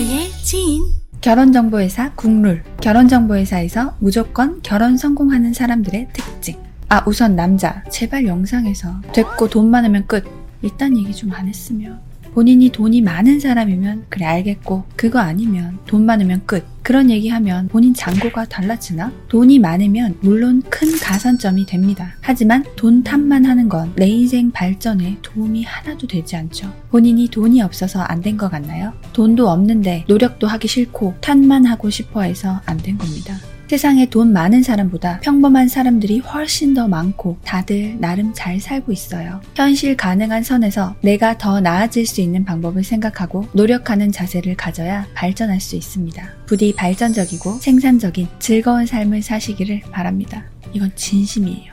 모두의 지인 결혼정보회사 국룰. 결혼정보회사에서 무조건 결혼 성공하는 사람들의 특징. 아, 우선 남자. 제발 영상에서 됐고 돈 많으면 끝. 이딴 얘기 좀 안 했으면. 본인이 돈이 많은 사람이면 그래 알겠고 그거 아니면 돈 많으면 끝. 그런 얘기하면 본인 잔고가 달라지나? 돈이 많으면 물론 큰 가산점이 됩니다. 하지만 돈 탓만 하는 건 내 인생 발전에 도움이 하나도 되지 않죠. 본인이 돈이 없어서 안 된 것 같나요? 돈도 없는데 노력도 하기 싫고 탓만 하고 싶어 해서 안 된 겁니다. 세상에 돈 많은 사람보다 평범한 사람들이 훨씬 더 많고 다들 나름 잘 살고 있어요. 현실 가능한 선에서 내가 더 나아질 수 있는 방법을 생각하고 노력하는 자세를 가져야 발전할 수 있습니다. 부디 발전적이고 생산적인 즐거운 삶을 사시기를 바랍니다. 이건 진심이에요.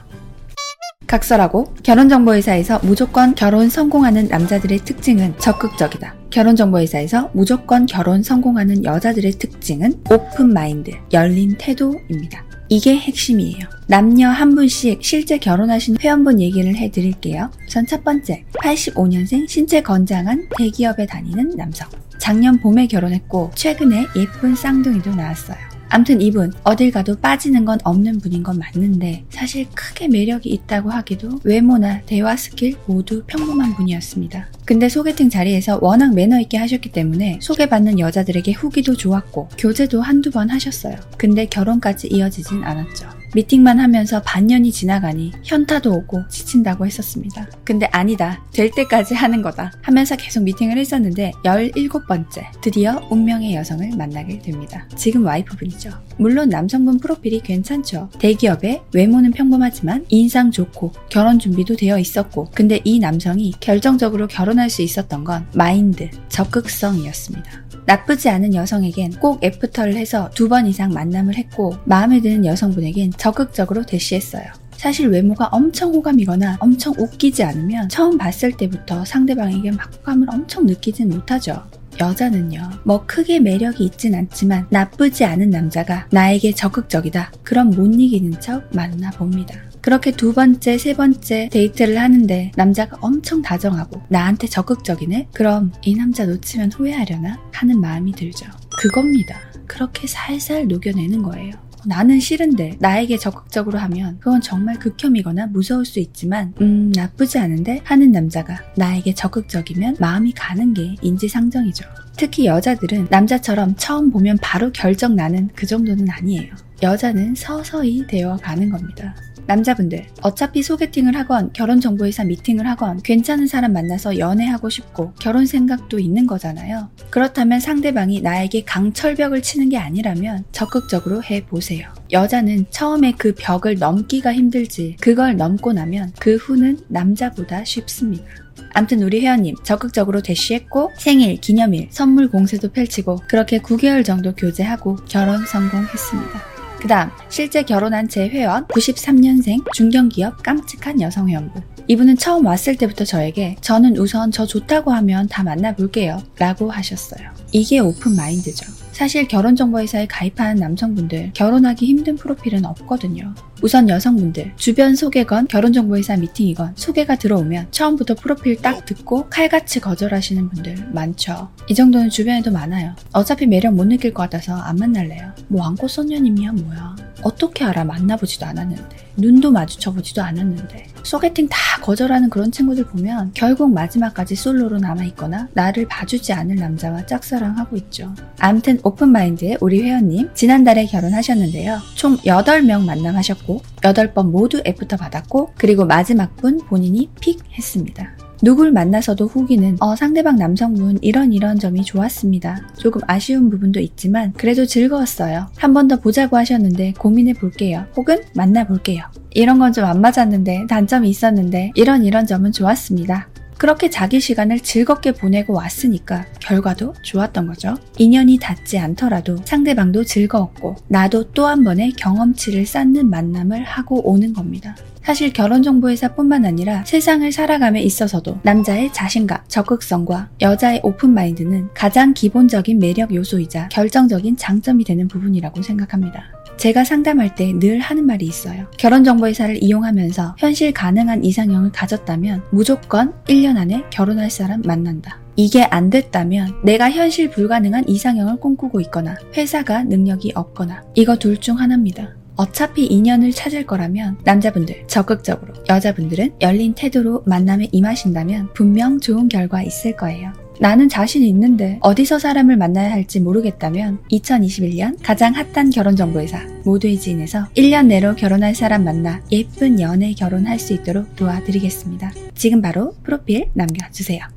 각설하고 결혼정보회사에서 무조건 결혼 성공하는 남자들의 특징은 적극적이다. 결혼정보회사에서 무조건 결혼 성공하는 여자들의 특징은 오픈 마인드, 열린 태도입니다. 이게 핵심이에요. 남녀 한 분씩 실제 결혼하신 회원분 얘기를 해드릴게요. 전 첫 번째, 85년생 신체 건장한 대기업에 다니는 남성. 작년 봄에 결혼했고 최근에 예쁜 쌍둥이도 나왔어요. 암튼 이분 어딜 가도 빠지는 건 없는 분인 건 맞는데 사실 크게 매력이 있다고 하기도 외모나 대화 스킬 모두 평범한 분이었습니다. 근데 소개팅 자리에서 워낙 매너 있게 하셨기 때문에 소개받는 여자들에게 후기도 좋았고 교제도 한두 번 하셨어요. 근데 결혼까지 이어지진 않았죠. 미팅만 하면서 반년이 지나가니 현타도 오고 지친다고 했었습니다. 근데 아니다. 될 때까지 하는 거다. 하면서 계속 미팅을 했었는데 17번째 드디어 운명의 여성을 만나게 됩니다. 지금 와이프분이죠. 물론 남성분 프로필이 괜찮죠. 대기업에 외모는 평범하지만 인상 좋고 결혼 준비도 되어 있었고 근데 이 남성이 결정적으로 결혼할 수 있었던 건 마인드, 적극성이었습니다. 나쁘지 않은 여성에겐 꼭 애프터를 해서 두 번 이상 만남을 했고 마음에 드는 여성분에겐 적극적으로 대시했어요. 사실 외모가 엄청 호감이거나 엄청 웃기지 않으면 처음 봤을 때부터 상대방에게 막 호감을 엄청 느끼진 못하죠. 여자는요, 뭐 크게 매력이 있진 않지만 나쁘지 않은 남자가 나에게 적극적이다. 그럼 못 이기는 척 만나봅니다. 그렇게 두 번째, 세 번째 데이트를 하는데 남자가 엄청 다정하고 나한테 적극적이네? 그럼 이 남자 놓치면 후회하려나? 하는 마음이 들죠. 그겁니다. 그렇게 살살 녹여내는 거예요. 나는 싫은데 나에게 적극적으로 하면 그건 정말 극혐이거나 무서울 수 있지만 음 나쁘지 않은데 하는 남자가 나에게 적극적이면 마음이 가는 게 인지상정이죠. 특히 여자들은 남자처럼 처음 보면 바로 결정 나는 그 정도는 아니에요. 여자는 서서히 되어 가는 겁니다. 남자분들, 어차피 소개팅을 하건 결혼 정보회사 미팅을 하건 괜찮은 사람 만나서 연애하고 싶고 결혼 생각도 있는 거잖아요. 그렇다면 상대방이 나에게 강철벽을 치는 게 아니라면 적극적으로 해 보세요. 여자는 처음에 그 벽을 넘기가 힘들지 그걸 넘고 나면 그 후는 남자보다 쉽습니다. 암튼 우리 회원님 적극적으로 대시했고 생일, 기념일, 선물 공세도 펼치고 그렇게 9개월 정도 교제하고 결혼 성공했습니다. 그 다음 실제 결혼한 제 회원 93년생 중견기업 깜찍한 여성 회원분 이분은 처음 왔을 때부터 저에게 저는 우선 저 좋다고 하면 다 만나볼게요 라고 하셨어요. 이게 오픈 마인드죠. 사실 결혼정보회사에 가입하는 남성분들 결혼하기 힘든 프로필은 없거든요. 우선 여성분들 주변 소개건 결혼정보회사 미팅이건 소개가 들어오면 처음부터 프로필 딱 듣고 칼같이 거절하시는 분들 많죠. 이 정도는 주변에도 많아요. 어차피 매력 못 느낄 것 같아서 안 만날래요. 뭐 왕꽃 소녀님이야 뭐야. 어떻게 알아 만나보지도 않았는데. 눈도 마주쳐보지도 않았는데 소개팅 다 거절하는 그런 친구들 보면 결국 마지막까지 솔로로 남아있거나 나를 봐주지 않을 남자와 짝사랑하고 있죠. 암튼 open mind의 우리 회원님 지난달에 결혼하셨는데요. 총 8명 만남하셨고 8번 모두 after 받았고 그리고 마지막 분 본인이 pick 했습니다. 누굴 만나서도 후기는 어, 상대방 남성분 이런 이런 점이 좋았습니다. 조금 아쉬운 부분도 있지만 그래도 즐거웠어요. 한 번 더 보자고 하셨는데 고민해 볼게요. 혹은 만나 볼게요. 이런 건 좀 안 맞았는데 단점이 있었는데 이런 이런 점은 좋았습니다. 그렇게 자기 시간을 즐겁게 보내고 왔으니까 결과도 좋았던 거죠. 인연이 닿지 않더라도 상대방도 즐거웠고 나도 또 한 번의 경험치를 쌓는 만남을 하고 오는 겁니다. 사실 결혼정보회사뿐만 아니라 세상을 살아감에 있어서도 남자의 자신감, 적극성과 여자의 오픈마인드는 가장 기본적인 매력 요소이자 결정적인 장점이 되는 부분이라고 생각합니다. 제가 상담할 때 늘 하는 말이 있어요. 결혼정보회사를 이용하면서 현실 가능한 이상형을 가졌다면 무조건 1년 안에 결혼할 사람 만난다. 이게 안 됐다면 내가 현실 불가능한 이상형을 꿈꾸고 있거나 회사가 능력이 없거나 이거 둘 중 하나입니다. 어차피 인연을 찾을 거라면 남자분들 적극적으로 여자분들은 열린 태도로 만남에 임하신다면 분명 좋은 결과 있을 거예요. 나는 자신 있는데 어디서 사람을 만나야 할지 모르겠다면 2021년 가장 핫한 결혼 정보회사 모두의 지인에서 1년 내로 결혼할 사람 만나 예쁜 연애 결혼할 수 있도록 도와드리겠습니다. 지금 바로 프로필 남겨주세요.